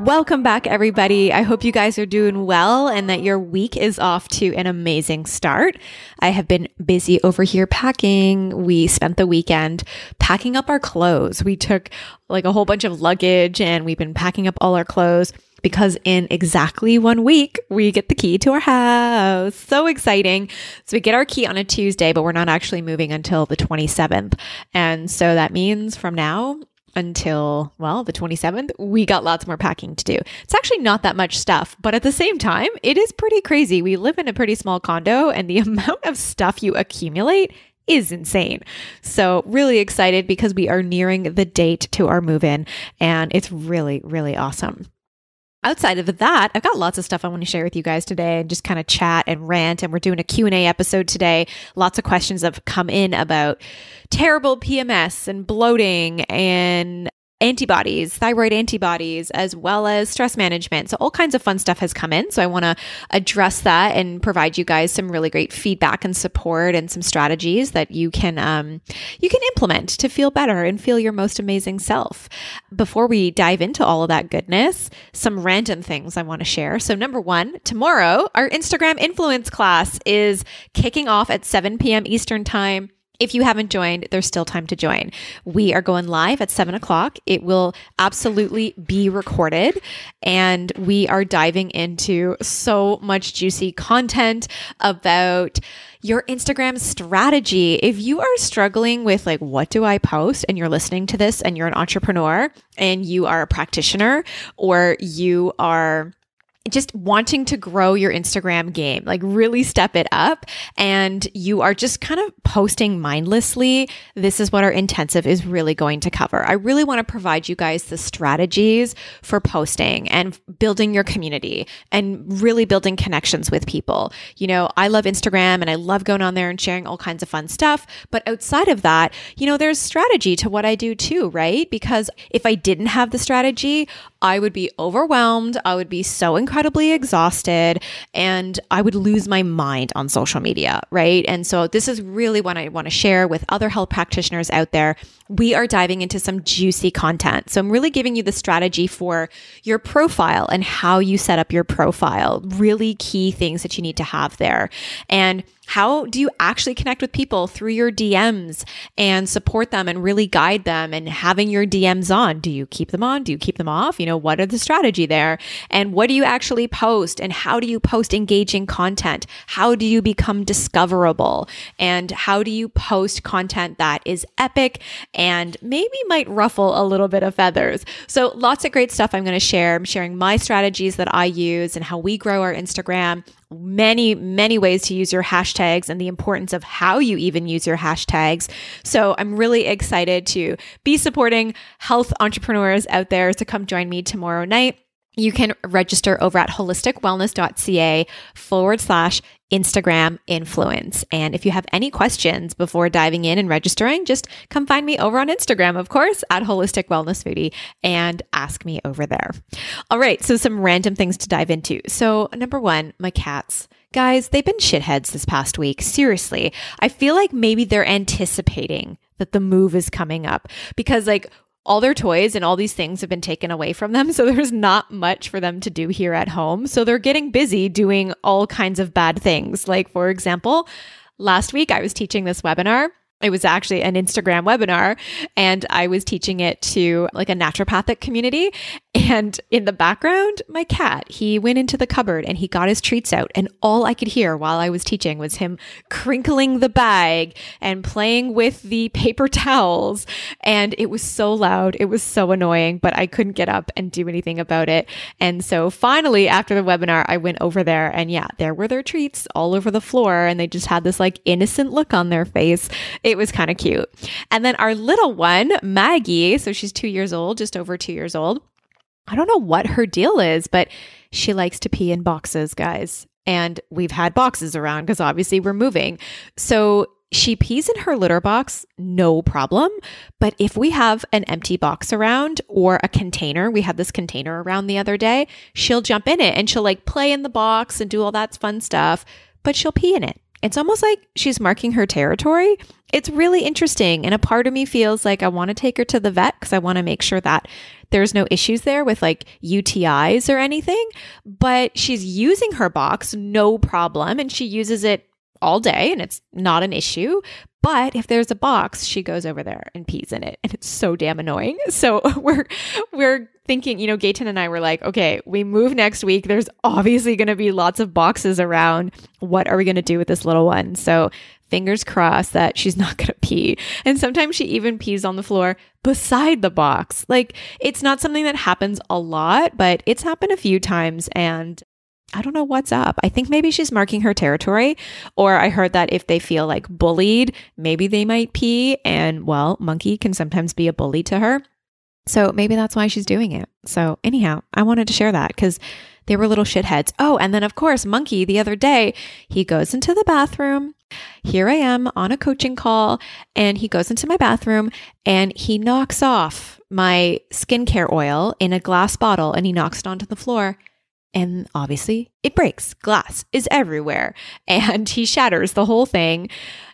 Welcome back, everybody. I hope you guys are doing well and that your week is off to an amazing start. I have been busy over here packing. We spent the weekend packing up our clothes. We took like a whole bunch of luggage and we've been packing up all our clothes because in exactly one week, we get the key to our house. So exciting. So we get our key on a Tuesday, but we're not actually moving until the 27th. And so that means from now, until, well, the 27th, we got lots more packing to do. It's actually not that much stuff, but at the same time, it is pretty crazy. We live in a pretty small condo, and the amount of stuff you accumulate is insane. So, really excited because we are nearing the date to our move in, and it's really, really awesome outside of that i've got lots of stuff i want to share with you guys today and just kind of chat and rant and we're doing a q&a episode today. Lots of questions have come in about terrible pms and bloating and antibodies, thyroid antibodies, as well as stress management. So, all kinds of fun stuff has come in. So, I want to address that and provide you guys some really great feedback and support and some strategies that you can um, you can implement to feel better and feel your most amazing self. Before we dive into all of that goodness, some random things I want to share. So, number one, tomorrow our Instagram influence class is kicking off at 7 p.m. Eastern time. If you haven't joined, there's still time to join. We are going live at seven o'clock. It will absolutely be recorded, and we are diving into so much juicy content about your Instagram strategy. If you are struggling with like, what do I post? And you're listening to this and you're an entrepreneur and you are a practitioner or you are just wanting to grow your Instagram game, like really step it up, and you are just kind of posting mindlessly, this is what our intensive is really going to cover. I really want to provide you guys the strategies for posting and building your community and really building connections with people. You know, I love Instagram and I love going on there and sharing all kinds of fun stuff. But outside of that, you know, there's strategy to what I do too, right? Because if I didn't have the strategy, I would be overwhelmed. I would be so incredibly exhausted and I would lose my mind on social media, right? And so this is really what I want to share with other health practitioners out there. We are diving into some juicy content. So I'm really giving you the strategy for your profile and how you set up your profile, really key things that you need to have there. And how do you actually connect with people through your DMs and support them and really guide them and having your DMs on? Do you keep them on? Do you keep them off? You know, what are the strategy there? And what do you actually post? And how do you post engaging content? How do you become discoverable? And how do you post content that is epic and maybe might ruffle a little bit of feathers? So lots of great stuff I'm going to share. I'm sharing my strategies that I use and how we grow our Instagram many, many ways to use your hashtags and the importance of how you even use your hashtags. So I'm really excited to be supporting health entrepreneurs out there to come join me tomorrow night. You can register over at holisticwellness.ca forward slash Instagram influence. And if you have any questions before diving in and registering, just come find me over on Instagram, of course, at Holistic Wellness Foodie and ask me over there. All right. So, some random things to dive into. So, number one, my cats. Guys, they've been shitheads this past week. Seriously. I feel like maybe they're anticipating that the move is coming up because, like, all their toys and all these things have been taken away from them. So there's not much for them to do here at home. So they're getting busy doing all kinds of bad things. Like, for example, last week I was teaching this webinar it was actually an Instagram webinar and I was teaching it to like a naturopathic community. And in the background, my cat, he went into the cupboard and he got his treats out. And all I could hear while I was teaching was him crinkling the bag and playing with the paper towels. And it was so loud. It was so annoying, but I couldn't get up and do anything about it. And so finally, after the webinar, I went over there and yeah, there were their treats all over the floor. And they just had this like innocent look on their face. It it was kind of cute. And then our little one, Maggie, so she's two years old, just over two years old I don't know what her deal is, but she likes to pee in boxes, guys. And we've had boxes around because obviously we're moving. So she pees in her litter box, no problem. But if we have an empty box around or a container, we had this container around the other day, she'll jump in it and she'll like play in the box and do all that fun stuff, but she'll pee in it. It's almost like she's marking her territory. It's really interesting. And a part of me feels like I want to take her to the vet because I want to make sure that there's no issues there with like UTIs or anything. But she's using her box, no problem. And she uses it all day and it's not an issue. But if there's a box, she goes over there and pees in it. And it's so damn annoying. So we're we're thinking, you know, Gayton and I were like, okay, we move next week. There's obviously gonna be lots of boxes around. What are we gonna do with this little one? So fingers crossed that she's not going to pee. And sometimes she even pees on the floor beside the box. Like it's not something that happens a lot, but it's happened a few times. And I don't know what's up. I think maybe she's marking her territory. Or I heard that if they feel like bullied, maybe they might pee. And well, Monkey can sometimes be a bully to her. So maybe that's why she's doing it. So, anyhow, I wanted to share that because they were little shitheads. Oh, and then of course, Monkey the other day, he goes into the bathroom. Here I am on a coaching call, and he goes into my bathroom and he knocks off my skincare oil in a glass bottle and he knocks it onto the floor. And obviously, it breaks. Glass is everywhere. And he shatters the whole thing.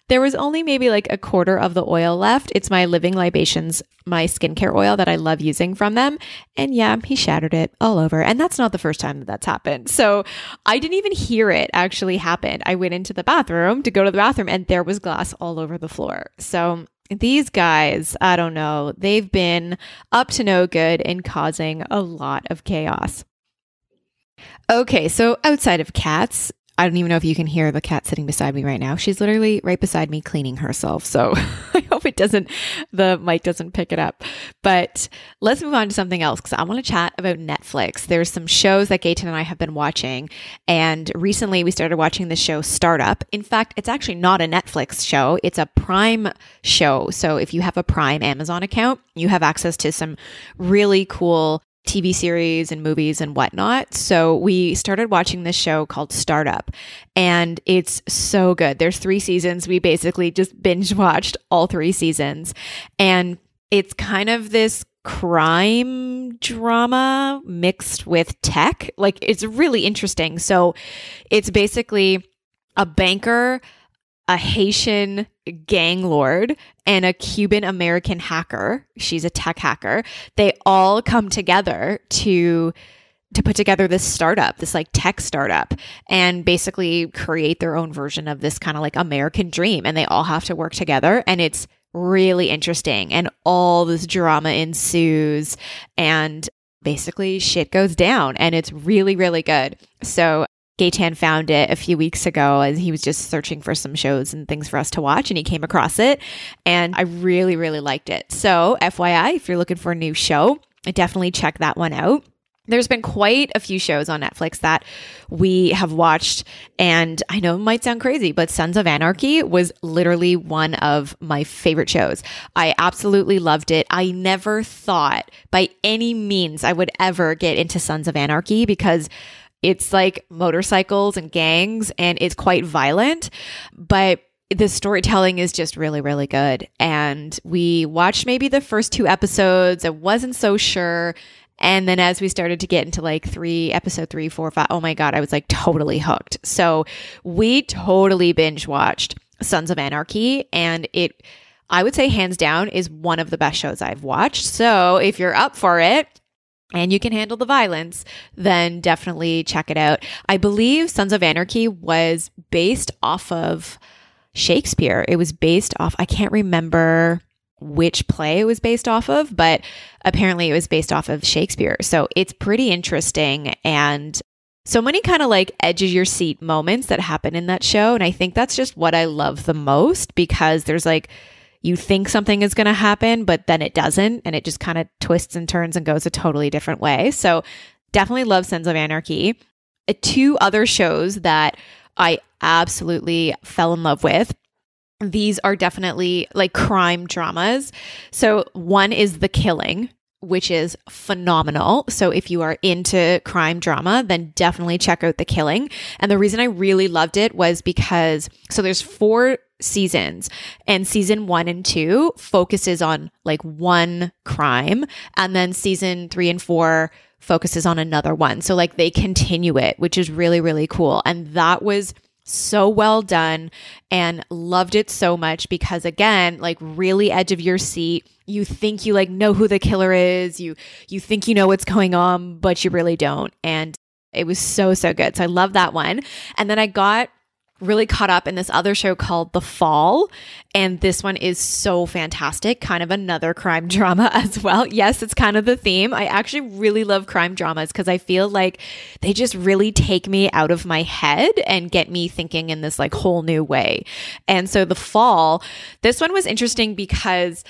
There was only maybe like a quarter of the oil left. It's my Living Libations, my skincare oil that I love using from them. And yeah, he shattered it all over. And that's not the first time that that's happened. So I didn't even hear it actually happen. I went into the bathroom to go to the bathroom and there was glass all over the floor. So these guys, I don't know, they've been up to no good in causing a lot of chaos. Okay, so outside of cats, I don't even know if you can hear the cat sitting beside me right now. She's literally right beside me cleaning herself. So I hope it doesn't, the mic doesn't pick it up. But let's move on to something else because I want to chat about Netflix. There's some shows that Gayton and I have been watching. And recently we started watching the show Startup. In fact, it's actually not a Netflix show, it's a Prime show. So if you have a Prime Amazon account, you have access to some really cool TV series and movies and whatnot. So we started watching this show called Startup, and it's so good. There's three seasons. We basically just binge watched all three seasons, and it's kind of this crime drama mixed with tech. Like it's really interesting. So it's basically a banker a Haitian gang lord and a Cuban American hacker. She's a tech hacker. They all come together to to put together this startup, this like tech startup, and basically create their own version of this kind of like American dream. And they all have to work together. And it's really interesting. And all this drama ensues. And basically, shit goes down. And it's really, really good. So Gaytan found it a few weeks ago as he was just searching for some shows and things for us to watch and he came across it and I really really liked it. So, FYI, if you're looking for a new show, definitely check that one out. There's been quite a few shows on Netflix that we have watched, and I know it might sound crazy, but Sons of Anarchy was literally one of my favorite shows. I absolutely loved it. I never thought by any means I would ever get into Sons of Anarchy because it's like motorcycles and gangs and it's quite violent, but the storytelling is just really, really good. And we watched maybe the first two episodes. I wasn't so sure. And then as we started to get into like three, episode three, four, five, oh my God, I was like totally hooked. So we totally binge watched Sons of Anarchy and it, I would say hands down is one of the best shows I've watched. So if you're up for it, and you can handle the violence, then definitely check it out. I believe Sons of Anarchy was based off of Shakespeare. It was based off, I can't remember which play it was based off of, but apparently it was based off of Shakespeare. So it's pretty interesting and so many kind of like edge of your seat moments that happen in that show. And I think that's just what I love the most because there's like, you think something is going to happen, but then it doesn't. And it just kind of twists and turns and goes a totally different way. So definitely love Sons of Anarchy. Uh, two other shows that I absolutely fell in love with. These are definitely like crime dramas. So one is The Killing, which is phenomenal. So if you are into crime drama, then definitely check out The Killing. And the reason I really loved it was because so there's four seasons. And season 1 and 2 focuses on like one crime and then season 3 and 4 focuses on another one. So like they continue it, which is really really cool. And that was so well done and loved it so much because again like really edge of your seat. You think you like know who the killer is. You you think you know what's going on but you really don't. And it was so so good. So i love that one. And then i got really caught up in this other show called The Fall. And this one is so fantastic, kind of another crime drama as well. Yes, it's kind of the theme. I actually really love crime dramas because I feel like they just really take me out of my head and get me thinking in this like whole new way. And so The Fall, this one was interesting because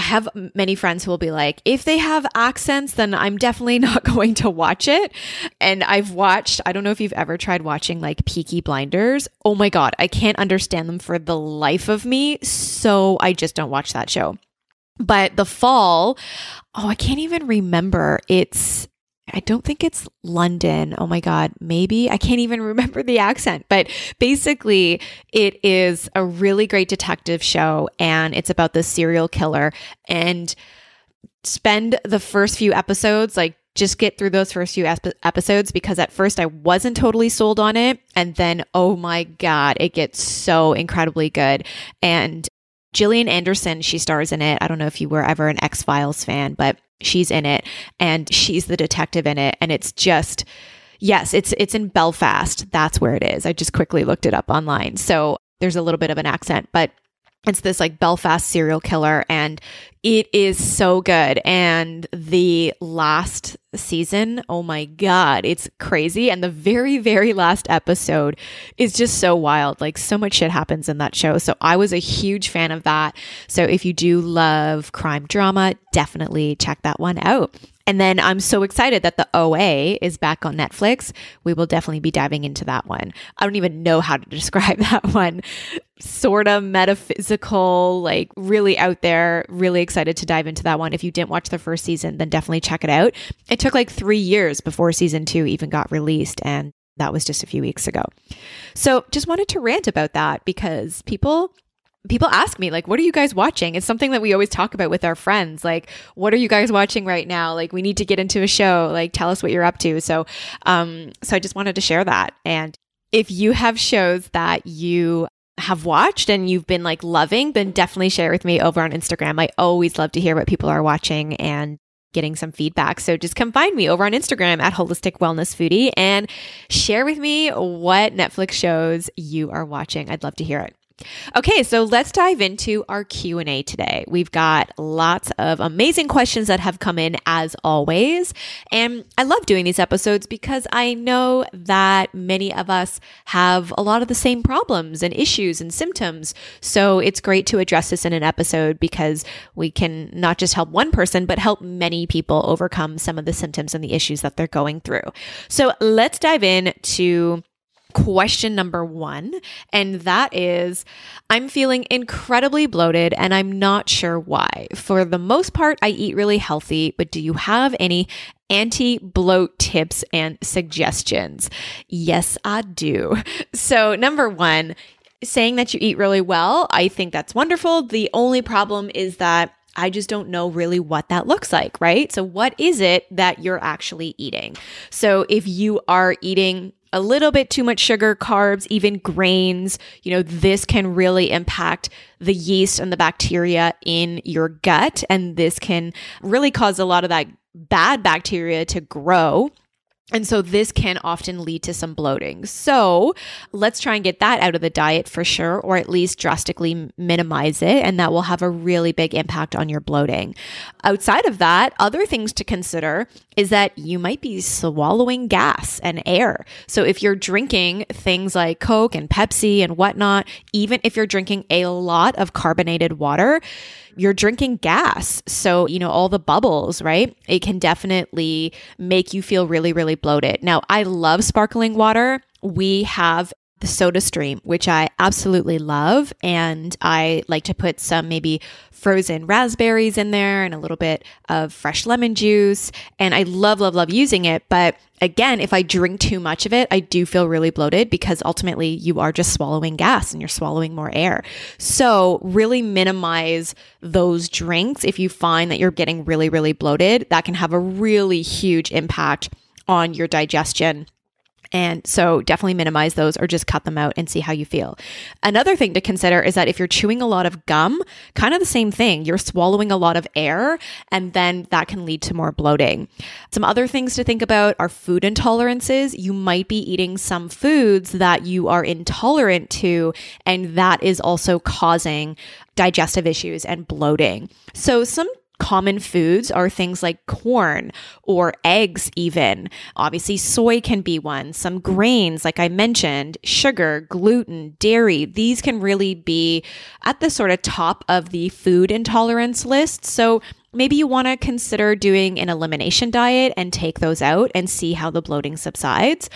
I have many friends who will be like, if they have accents, then I'm definitely not going to watch it. And I've watched, I don't know if you've ever tried watching like Peaky Blinders. Oh my God, I can't understand them for the life of me. So I just don't watch that show. But The Fall, oh, I can't even remember. It's I don't think it's London. Oh my God, maybe. I can't even remember the accent, but basically, it is a really great detective show and it's about the serial killer. And spend the first few episodes like just get through those first few ep- episodes because at first I wasn't totally sold on it. And then, oh my God, it gets so incredibly good. And Gillian Anderson, she stars in it. I don't know if you were ever an X Files fan, but she's in it and she's the detective in it and it's just yes it's it's in belfast. That's where it is. I just quickly looked it up online. So there's a little bit of an accent but it's this like Belfast serial killer and it is so good. And the last season, oh my God, it's crazy. And the very, very last episode is just so wild. Like so much shit happens in that show. So I was a huge fan of that. So if you do love crime drama, definitely check that one out. And then I'm so excited that the OA is back on Netflix. We will definitely be diving into that one. I don't even know how to describe that one. Sort of metaphysical, like really out there, really excited to dive into that one. If you didn't watch the first season, then definitely check it out. It took like three years before season two even got released. And that was just a few weeks ago. So just wanted to rant about that because people people ask me like what are you guys watching? It's something that we always talk about with our friends. Like what are you guys watching right now? Like we need to get into a show. Like tell us what you're up to. So um so i just wanted to share that. And if you have shows that you have watched and you've been like loving then definitely share with me over on instagram. I always love to hear what people are watching and getting some feedback. So just come find me over on Instagram at Holistic Wellness Foodie and share with me what Netflix shows you are watching. I'd love to hear it. Okay, so let's dive into our Q&A today. We've got lots of amazing questions that have come in as always, and I love doing these episodes because I know that many of us have a lot of the same problems and issues and symptoms. So it's great to address this in an episode because we can not just help one person but help many people overcome some of the symptoms and the issues that they're going through. So let's dive in to question number one, and that is I'm feeling incredibly bloated and I'm not sure why. For the most part, I eat really healthy, but do you have any anti bloat tips and suggestions? Yes, I do. So, number one, saying that you eat really well, I think that's wonderful. The only problem is that I just don't know really what that looks like, right? So, what is it that you're actually eating? So, if you are eating a little bit too much sugar, carbs, even grains, you know, this can really impact the yeast and the bacteria in your gut. And this can really cause a lot of that bad bacteria to grow and so this can often lead to some bloating. So let's try and get that out of the diet for sure, or at least drastically minimize it. And that will have a really big impact on your bloating. Outside of that, other things to consider is that you might be swallowing gas and air. So if you're drinking things like Coke and Pepsi and whatnot, even if you're drinking a lot of carbonated water, you're drinking gas. So, you know, all the bubbles, right? It can definitely make you feel really, really bloated. Now, I love sparkling water. We have the soda stream, which I absolutely love. And I like to put some maybe frozen raspberries in there and a little bit of fresh lemon juice. And I love, love, love using it. But again, if I drink too much of it, I do feel really bloated because ultimately you are just swallowing gas and you're swallowing more air. So, really minimize those drinks if you find that you're getting really, really bloated. That can have a really huge impact on your digestion and so definitely minimize those or just cut them out and see how you feel. Another thing to consider is that if you're chewing a lot of gum, kind of the same thing. You're swallowing a lot of air and then that can lead to more bloating. Some other things to think about are food intolerances. You might be eating some foods that you are intolerant to and that is also causing digestive issues and bloating. So some common foods are things like corn or eggs, even. Obviously, soy can be one. Some grains, like I mentioned, sugar, gluten, dairy, these can really be at the sort of top of the food intolerance list. So, maybe you want to consider doing an elimination diet and take those out and see how the bloating subsides.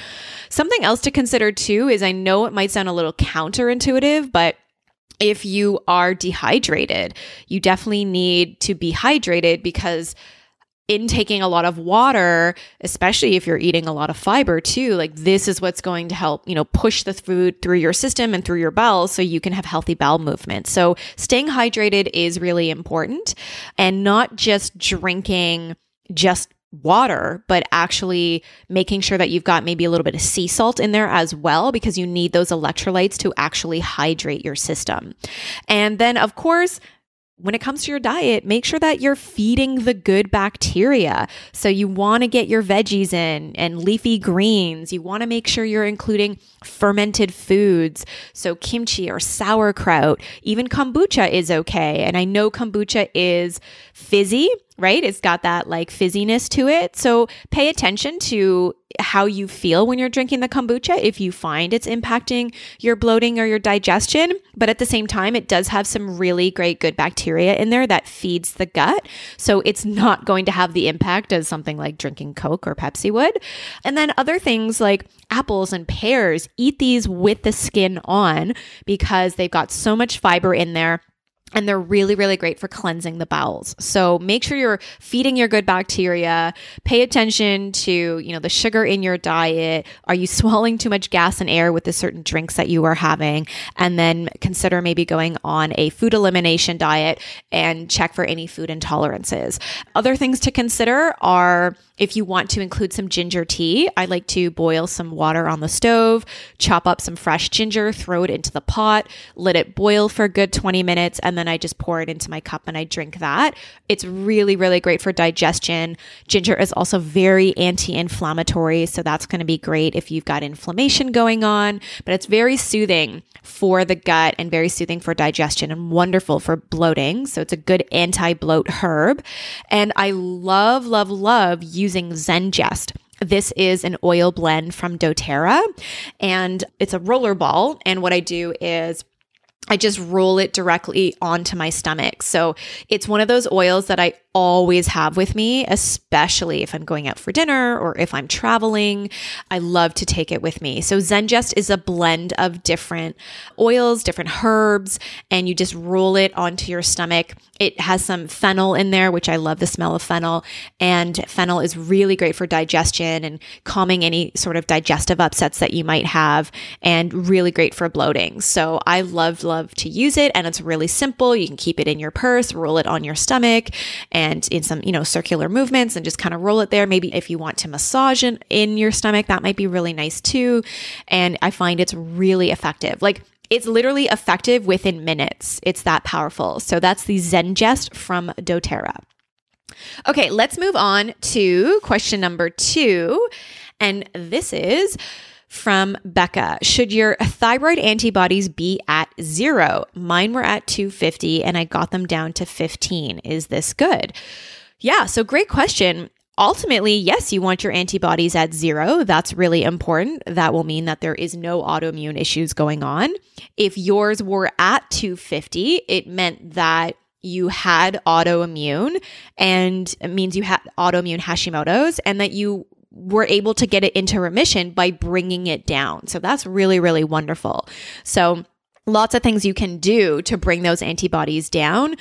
Something else to consider too is I know it might sound a little counterintuitive, but if you are dehydrated, you definitely need to be hydrated because intaking a lot of water, especially if you're eating a lot of fiber too, like this is what's going to help, you know, push the food through your system and through your bowels so you can have healthy bowel movement. So staying hydrated is really important and not just drinking just water, but actually making sure that you've got maybe a little bit of sea salt in there as well, because you need those electrolytes to actually hydrate your system. And then, of course, when it comes to your diet, make sure that you're feeding the good bacteria. So you want to get your veggies in and leafy greens. You want to make sure you're including fermented foods. So kimchi or sauerkraut, even kombucha is okay. And I know kombucha is fizzy, right? It's got that like fizziness to it. So pay attention to how you feel when you're drinking the kombucha if you find it's impacting your bloating or your digestion. But at the same time, it does have some really great good bacteria in there that feeds the gut. So it's not going to have the impact as something like drinking Coke or Pepsi would. And then other things like apples and pears, eat these with the skin on because they've got so much fiber in there and they're really really great for cleansing the bowels. So make sure you're feeding your good bacteria. Pay attention to you know the sugar in your diet. Are you swallowing too much gas and air with the certain drinks that you are having? And then consider maybe going on a food elimination diet and check for any food intolerances. Other things to consider are if you want to include some ginger tea, I like to boil some water on the stove, chop up some fresh ginger, throw it into the pot, let it boil for a good 20 minutes, and then I just pour it into my cup and I drink that. It's really, really great for digestion. Ginger is also very anti inflammatory, so that's going to be great if you've got inflammation going on, but it's very soothing for the gut and very soothing for digestion and wonderful for bloating. So it's a good anti bloat herb. And I love, love, love using Zengest. This is an oil blend from doTERRA and it's a roller ball. And what I do is I just roll it directly onto my stomach. So it's one of those oils that I always have with me, especially if I'm going out for dinner or if I'm traveling. I love to take it with me. So Zengest is a blend of different oils, different herbs, and you just roll it onto your stomach. It has some fennel in there, which I love the smell of fennel. And fennel is really great for digestion and calming any sort of digestive upsets that you might have, and really great for bloating. So I love, love to use it. And it's really simple. You can keep it in your purse, roll it on your stomach, and in some, you know, circular movements and just kind of roll it there. Maybe if you want to massage in, in your stomach, that might be really nice too. And I find it's really effective. Like it's literally effective within minutes. It's that powerful. So that's the Zengest from doTERRA. Okay, let's move on to question number two. And this is from Becca. Should your thyroid antibodies be at zero? Mine were at 250 and I got them down to 15. Is this good? Yeah, so great question. Ultimately, yes, you want your antibodies at zero. That's really important. That will mean that there is no autoimmune issues going on. If yours were at 250, it meant that you had autoimmune and it means you had autoimmune Hashimoto's and that you we're able to get it into remission by bringing it down. So that's really, really wonderful. So, lots of things you can do to bring those antibodies down.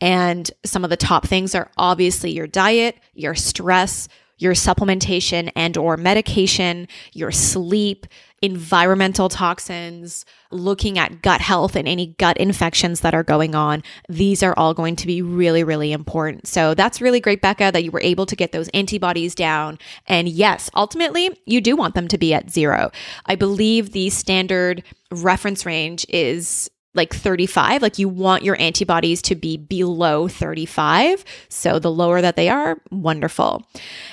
And some of the top things are obviously your diet, your stress, your supplementation and or medication, your sleep, environmental toxins, looking at gut health and any gut infections that are going on. These are all going to be really, really important. So that's really great, Becca, that you were able to get those antibodies down. And yes, ultimately, you do want them to be at zero. I believe the standard reference range is like 35 like you want your antibodies to be below 35 so the lower that they are wonderful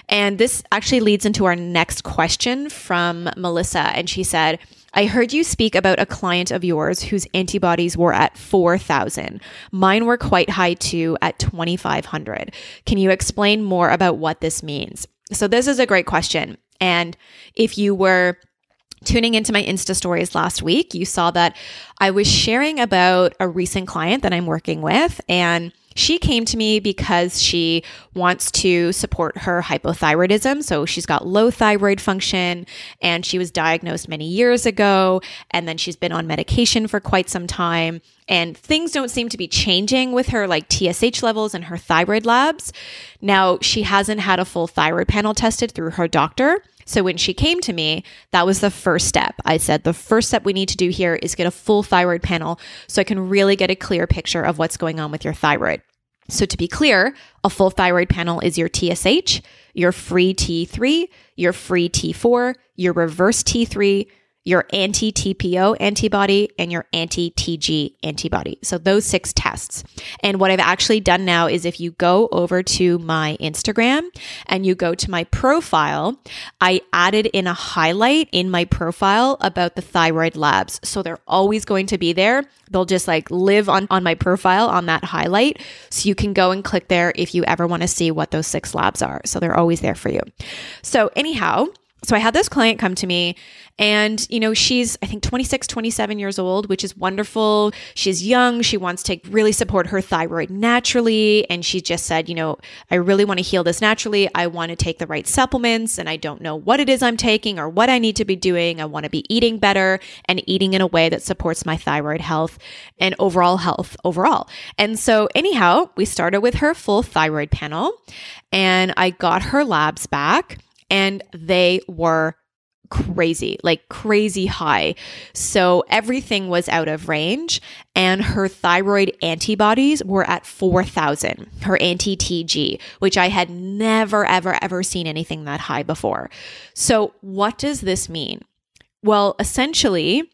and this actually leads into our next question from melissa and she said I heard you speak about a client of yours whose antibodies were at 4,000. Mine were quite high too at 2,500. Can you explain more about what this means? So, this is a great question. And if you were tuning into my Insta stories last week, you saw that I was sharing about a recent client that I'm working with and she came to me because she wants to support her hypothyroidism. So she's got low thyroid function and she was diagnosed many years ago. And then she's been on medication for quite some time. And things don't seem to be changing with her like TSH levels and her thyroid labs. Now, she hasn't had a full thyroid panel tested through her doctor. So when she came to me, that was the first step. I said, the first step we need to do here is get a full thyroid panel so I can really get a clear picture of what's going on with your thyroid. So to be clear, a full thyroid panel is your TSH, your free T3, your free T4, your reverse T3, your anti TPO antibody, and your anti TG antibody. So those six tests. And what I've actually done now is if you go over to my Instagram and you go to my profile, I added in a highlight in my profile about the thyroid labs. So they're always going to be there. They'll just like live on, on my profile on that highlight. So you can go and click there if you ever want to see what those six labs are. So they're always there for you. So, anyhow, so I had this client come to me and, you know, she's, I think, 26, 27 years old, which is wonderful. She's young. She wants to really support her thyroid naturally. And she just said, you know, I really want to heal this naturally. I want to take the right supplements and I don't know what it is I'm taking or what I need to be doing. I want to be eating better and eating in a way that supports my thyroid health and overall health overall. And so, anyhow, we started with her full thyroid panel and I got her labs back and they were crazy, like crazy high. So everything was out of range, and her thyroid antibodies were at 4,000, her anti TG, which I had never, ever, ever seen anything that high before. So, what does this mean? Well, essentially,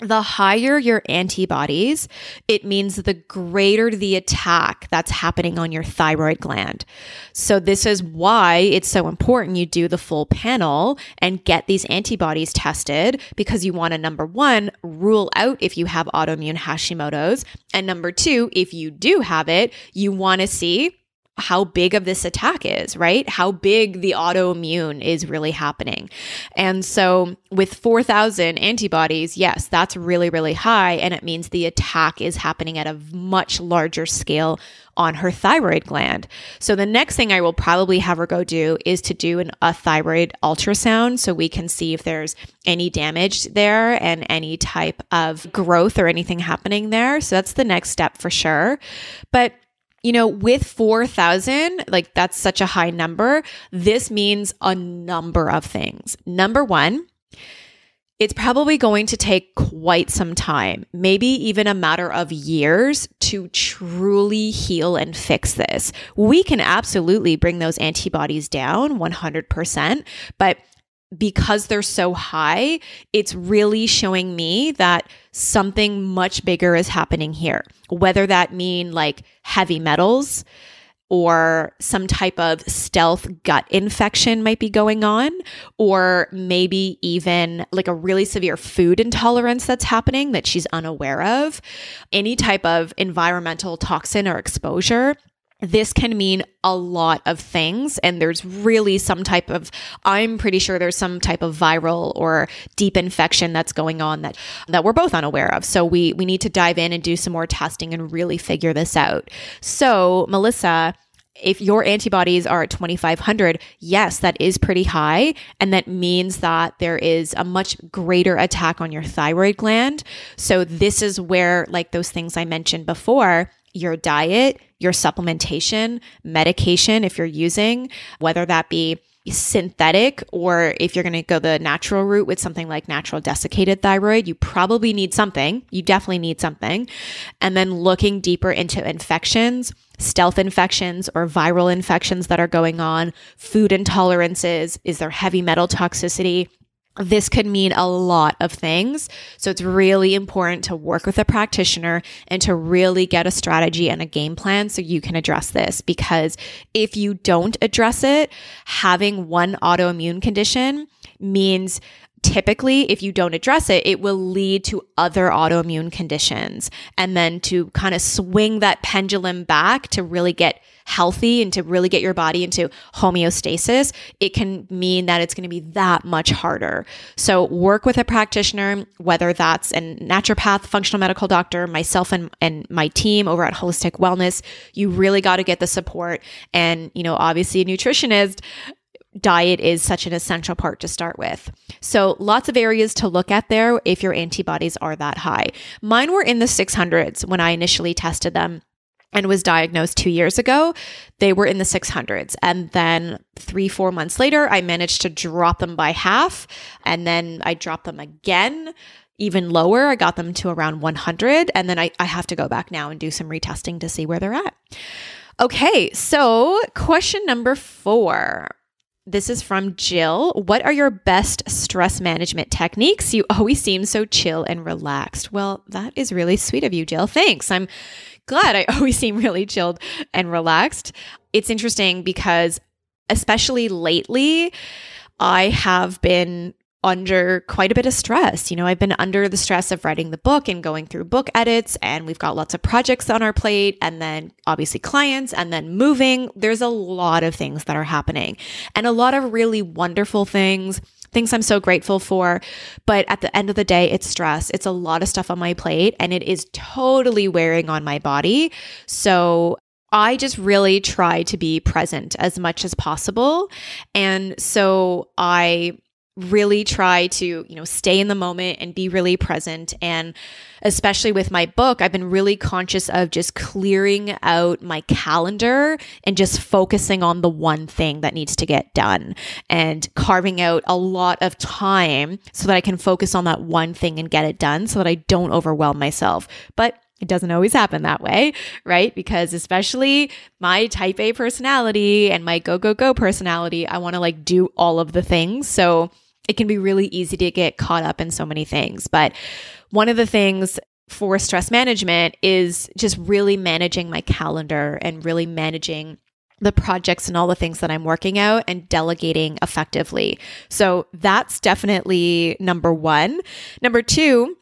the higher your antibodies, it means the greater the attack that's happening on your thyroid gland. So, this is why it's so important you do the full panel and get these antibodies tested because you want to, number one, rule out if you have autoimmune Hashimoto's. And number two, if you do have it, you want to see how big of this attack is, right? How big the autoimmune is really happening. And so with 4,000 antibodies, yes, that's really, really high. And it means the attack is happening at a much larger scale on her thyroid gland. So the next thing I will probably have her go do is to do an, a thyroid ultrasound so we can see if there's any damage there and any type of growth or anything happening there. So that's the next step for sure. But you know, with 4,000, like that's such a high number, this means a number of things. Number one, it's probably going to take quite some time, maybe even a matter of years to truly heal and fix this. We can absolutely bring those antibodies down 100%, but because they're so high, it's really showing me that something much bigger is happening here. Whether that mean like heavy metals or some type of stealth gut infection might be going on, or maybe even like a really severe food intolerance that's happening that she's unaware of, any type of environmental toxin or exposure this can mean a lot of things and there's really some type of i'm pretty sure there's some type of viral or deep infection that's going on that that we're both unaware of so we we need to dive in and do some more testing and really figure this out so melissa if your antibodies are at 2500, yes, that is pretty high. And that means that there is a much greater attack on your thyroid gland. So, this is where, like those things I mentioned before, your diet, your supplementation, medication, if you're using, whether that be synthetic or if you're going to go the natural route with something like natural desiccated thyroid, you probably need something. You definitely need something. And then looking deeper into infections, stealth infections or viral infections that are going on, food intolerances, is there heavy metal toxicity? This could mean a lot of things. So it's really important to work with a practitioner and to really get a strategy and a game plan so you can address this. Because if you don't address it, having one autoimmune condition means typically if you don't address it it will lead to other autoimmune conditions and then to kind of swing that pendulum back to really get healthy and to really get your body into homeostasis, it can mean that it's going to be that much harder. So work with a practitioner, whether that's a naturopath, functional medical doctor, myself and, and my team over at Holistic Wellness. You really got to get the support. And, you know, obviously a nutritionist, diet is such an essential part to start with. So, lots of areas to look at there if your antibodies are that high. Mine were in the 600s when I initially tested them and was diagnosed two years ago, they were in the 600s. And then three, four months later, I managed to drop them by half. And then I dropped them again, even lower. I got them to around 100. And then I, I have to go back now and do some retesting to see where they're at. Okay, so question number four. This is from Jill. What are your best stress management techniques? You always seem so chill and relaxed. Well, that is really sweet of you, Jill. Thanks. I'm glad. I always seem really chilled and relaxed. It's interesting because, especially lately, I have been under quite a bit of stress. You know, I've been under the stress of writing the book and going through book edits, and we've got lots of projects on our plate, and then obviously clients, and then moving. There's a lot of things that are happening, and a lot of really wonderful things things I'm so grateful for. But at the end of the day, it's stress. It's a lot of stuff on my plate and it is totally wearing on my body. So I just really try to be present as much as possible. And so I really try to, you know, stay in the moment and be really present. And especially with my book, I've been really conscious of just clearing out my calendar and just focusing on the one thing that needs to get done and carving out a lot of time so that I can focus on that one thing and get it done so that I don't overwhelm myself. But it doesn't always happen that way, right? Because especially my type A personality and my go, go, go personality, I want to like do all of the things. So it can be really easy to get caught up in so many things. But one of the things for stress management is just really managing my calendar and really managing the projects and all the things that I'm working out and delegating effectively. So that's definitely number one. Number two,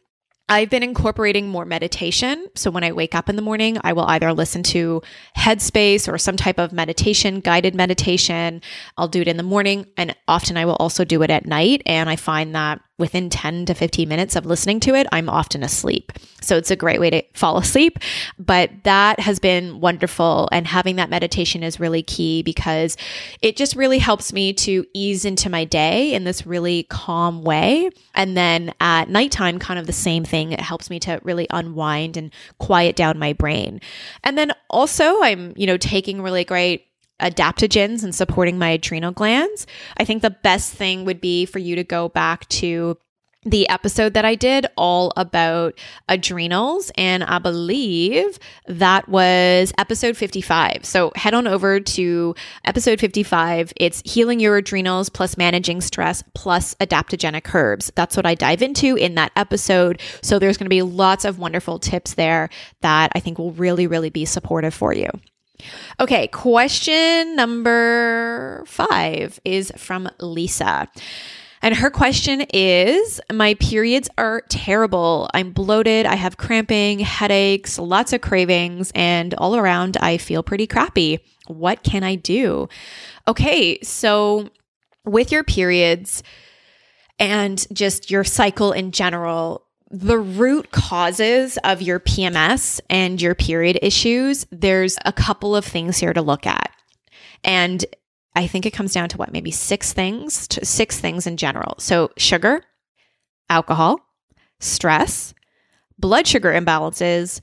I've been incorporating more meditation. So when I wake up in the morning, I will either listen to Headspace or some type of meditation, guided meditation. I'll do it in the morning and often I will also do it at night. And I find that within 10 to 15 minutes of listening to it, I'm often asleep. So it's a great way to fall asleep. But that has been wonderful. And having that meditation is really key because it just really helps me to ease into my day in this really calm way. And then at nighttime, kind of the same thing. It helps me to really unwind and quiet down my brain. And then also, I'm, you know, taking really great adaptogens and supporting my adrenal glands. I think the best thing would be for you to go back to the episode that I did all about adrenals. And I believe that was episode 55. So head on over to episode 55. It's healing your adrenals plus managing stress plus adaptogenic herbs. That's what I dive into in that episode. So there's going to be lots of wonderful tips there that I think will really, really be supportive for you. Okay, question number five is from Lisa. And her question is My periods are terrible. I'm bloated. I have cramping, headaches, lots of cravings, and all around I feel pretty crappy. What can I do? Okay, so with your periods and just your cycle in general, the root causes of your PMS and your period issues, there's a couple of things here to look at. And I think it comes down to what, maybe six things, six things in general. So, sugar, alcohol, stress, blood sugar imbalances,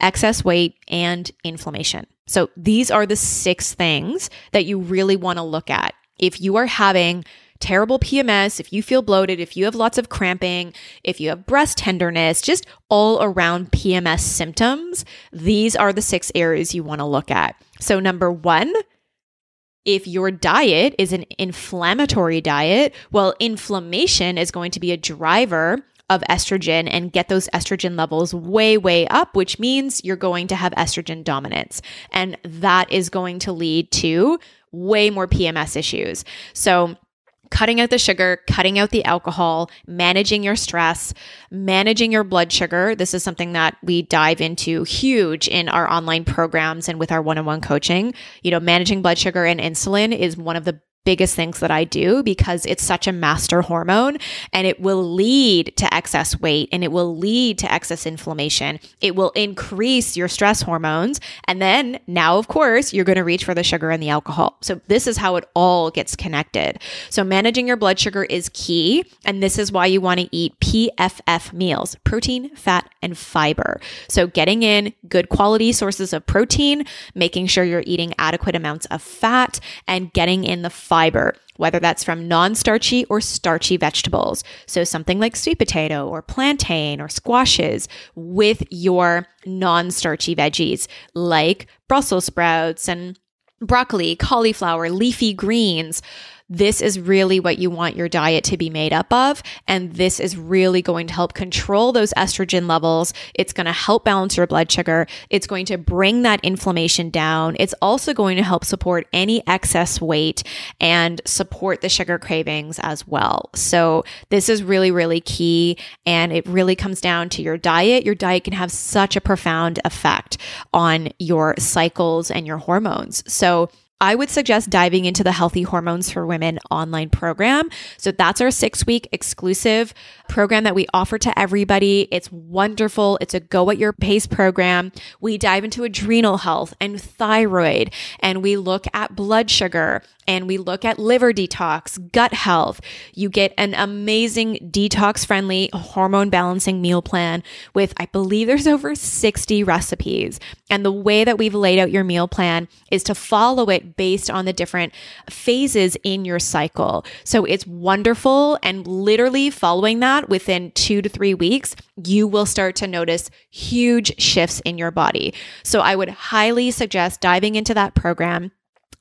excess weight, and inflammation. So, these are the six things that you really want to look at. If you are having terrible PMS, if you feel bloated, if you have lots of cramping, if you have breast tenderness, just all around PMS symptoms, these are the six areas you want to look at. So, number one, if your diet is an inflammatory diet, well, inflammation is going to be a driver of estrogen and get those estrogen levels way, way up, which means you're going to have estrogen dominance. And that is going to lead to way more PMS issues. So, cutting out the sugar, cutting out the alcohol, managing your stress, managing your blood sugar. This is something that we dive into huge in our online programs and with our one on one coaching. You know, managing blood sugar and insulin is one of the biggest things that I do because it's such a master hormone and it will lead to excess weight and it will lead to excess inflammation. It will increase your stress hormones. And then now, of course, you're going to reach for the sugar and the alcohol. So this is how it all gets connected. So managing your blood sugar is key. And this is why you want to eat PFF meals, protein, fat, and fiber. So getting in good quality sources of protein, making sure you're eating adequate amounts of fat and getting in the fiber, whether that's from non starchy or starchy vegetables. So, something like sweet potato or plantain or squashes with your non starchy veggies like Brussels sprouts and broccoli, cauliflower, leafy greens this is really what you want your diet to be made up of. And this is really going to help control those estrogen levels. It's going to help balance your blood sugar. It's going to bring that inflammation down. It's also going to help support any excess weight and support the sugar cravings as well. So, this is really, really key. And it really comes down to your diet. Your diet can have such a profound effect on your cycles and your hormones. So, I would suggest diving into the Healthy Hormones for Women online program. So that's our six week exclusive program that we offer to everybody. It's wonderful. It's a go at your pace program. We dive into adrenal health and thyroid, and we look at blood sugar and we look at liver detox, gut health. You get an amazing detox friendly hormone balancing meal plan with, I believe there's over 60 recipes. And the way that we've laid out your meal plan is to follow it based on the different phases in your cycle. So it's wonderful. And literally following that within two to three weeks, you will start to notice huge shifts in your body. So I would highly suggest diving into that program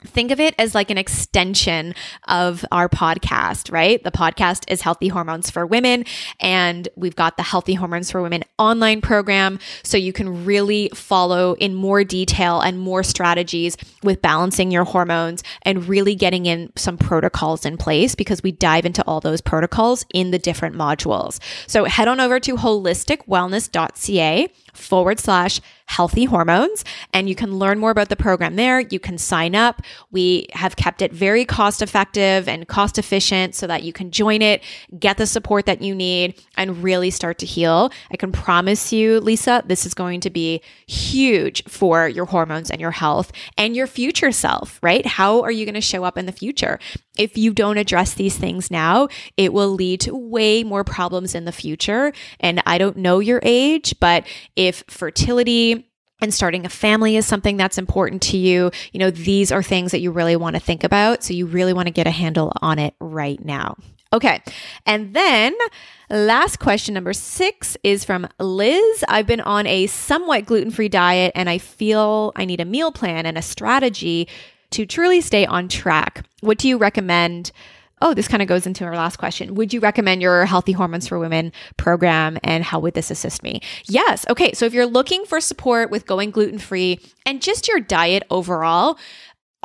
think of it as like an extension of our podcast, right? The podcast is Healthy Hormones for Women, and we've got the Healthy Hormones for Women online program. So you can really follow in more detail and more strategies with balancing your hormones and really getting in some protocols in place because we dive into all those protocols in the different modules. So head on over to holisticwellness.ca forward slash healthy hormones. And you can learn more about the program there. You can sign up. We have kept it very cost effective and cost efficient so that you can join it, get the support that you need, and really start to heal. I can promise you, Lisa, this is going to be huge for your hormones and your health and your future self, right? How are you going to show up in the future? If you don't address these things now, it will lead to way more problems in the future. And I don't know your age, but if fertility, and starting a family is something that's important to you, you know, these are things that you really want to think about. So you really want to get a handle on it right now. Okay. And then last question number six is from Liz. I've been on a somewhat gluten free diet and I feel I need a meal plan and a strategy to truly stay on track. What do you recommend? Oh, this kind of goes into our last question. Would you recommend your Healthy Hormones for Women program and how would this assist me? Yes. Okay. So if you're looking for support with going gluten free and just your diet overall,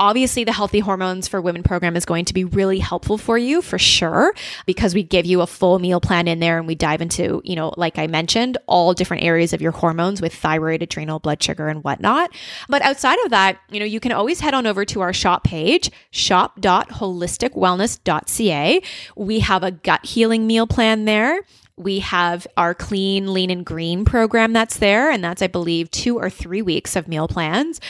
Obviously, the Healthy Hormones for Women program is going to be really helpful for you for sure because we give you a full meal plan in there and we dive into, you know, like I mentioned, all different areas of your hormones with thyroid, adrenal, blood sugar, and whatnot. But outside of that, you know, you can always head on over to our shop page, shop.holisticwellness.ca. We have a gut healing meal plan there we have our clean, lean, and green program that's there. And that's, I believe, two or three weeks of meal plans.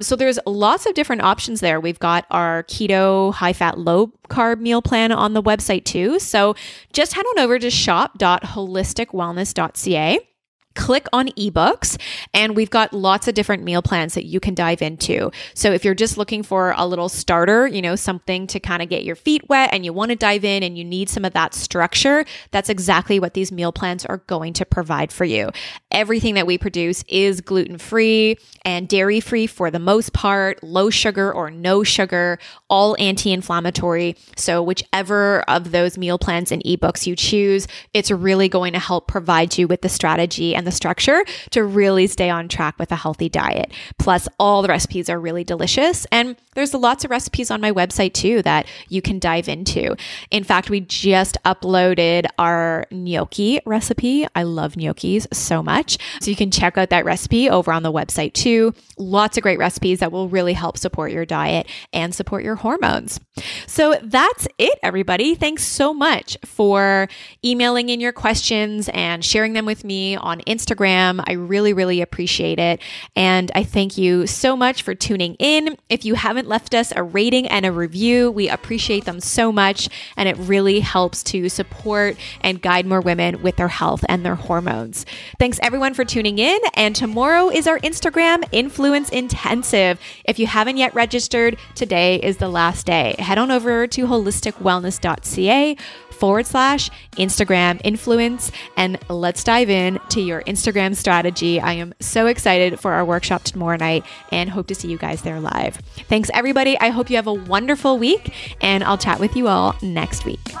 So there's lots of different options there. We've got our keto, high fat, low carb meal plan on the website too. So just head on over to shop.holisticwellness.ca click on ebooks and we've got lots of different meal plans that you can dive into. So if you're just looking for a little starter, you know, something to kind of get your feet wet and you want to dive in and you need some of that structure, that's exactly what these meal plans are going to provide for you. Everything that we produce is gluten free and dairy free for the most part, low sugar or no sugar, all anti inflammatory. So, whichever of those meal plans and ebooks you choose, it's really going to help provide you with the strategy and the structure to really stay on track with a healthy diet. Plus, all the recipes are really delicious. And there's lots of recipes on my website too that you can dive into. In fact, we just uploaded our gnocchi recipe. I love gnocchis so much. So you can check out that recipe over on the website too. Lots of great recipes that will really help support your diet and support your hormones. So that's it, everybody. Thanks so much for emailing in your questions and sharing them with me on Instagram. I really, really appreciate it. And I thank you so much for tuning in. If you haven't left us a rating and a review, we appreciate them so much. And it really helps to support and guide more women with their health and their hormones. Thanks everyone for tuning in. And tomorrow is our Instagram Influence Intensive. If you haven't yet registered, today is the last day. Head on over to holisticwellness.ca forward slash Instagram influence. And let's dive in to your Instagram strategy. I am so excited for our workshop tomorrow night and hope to see you guys there live. Thanks, everybody. I hope you have a wonderful week, and I'll chat with you all next week.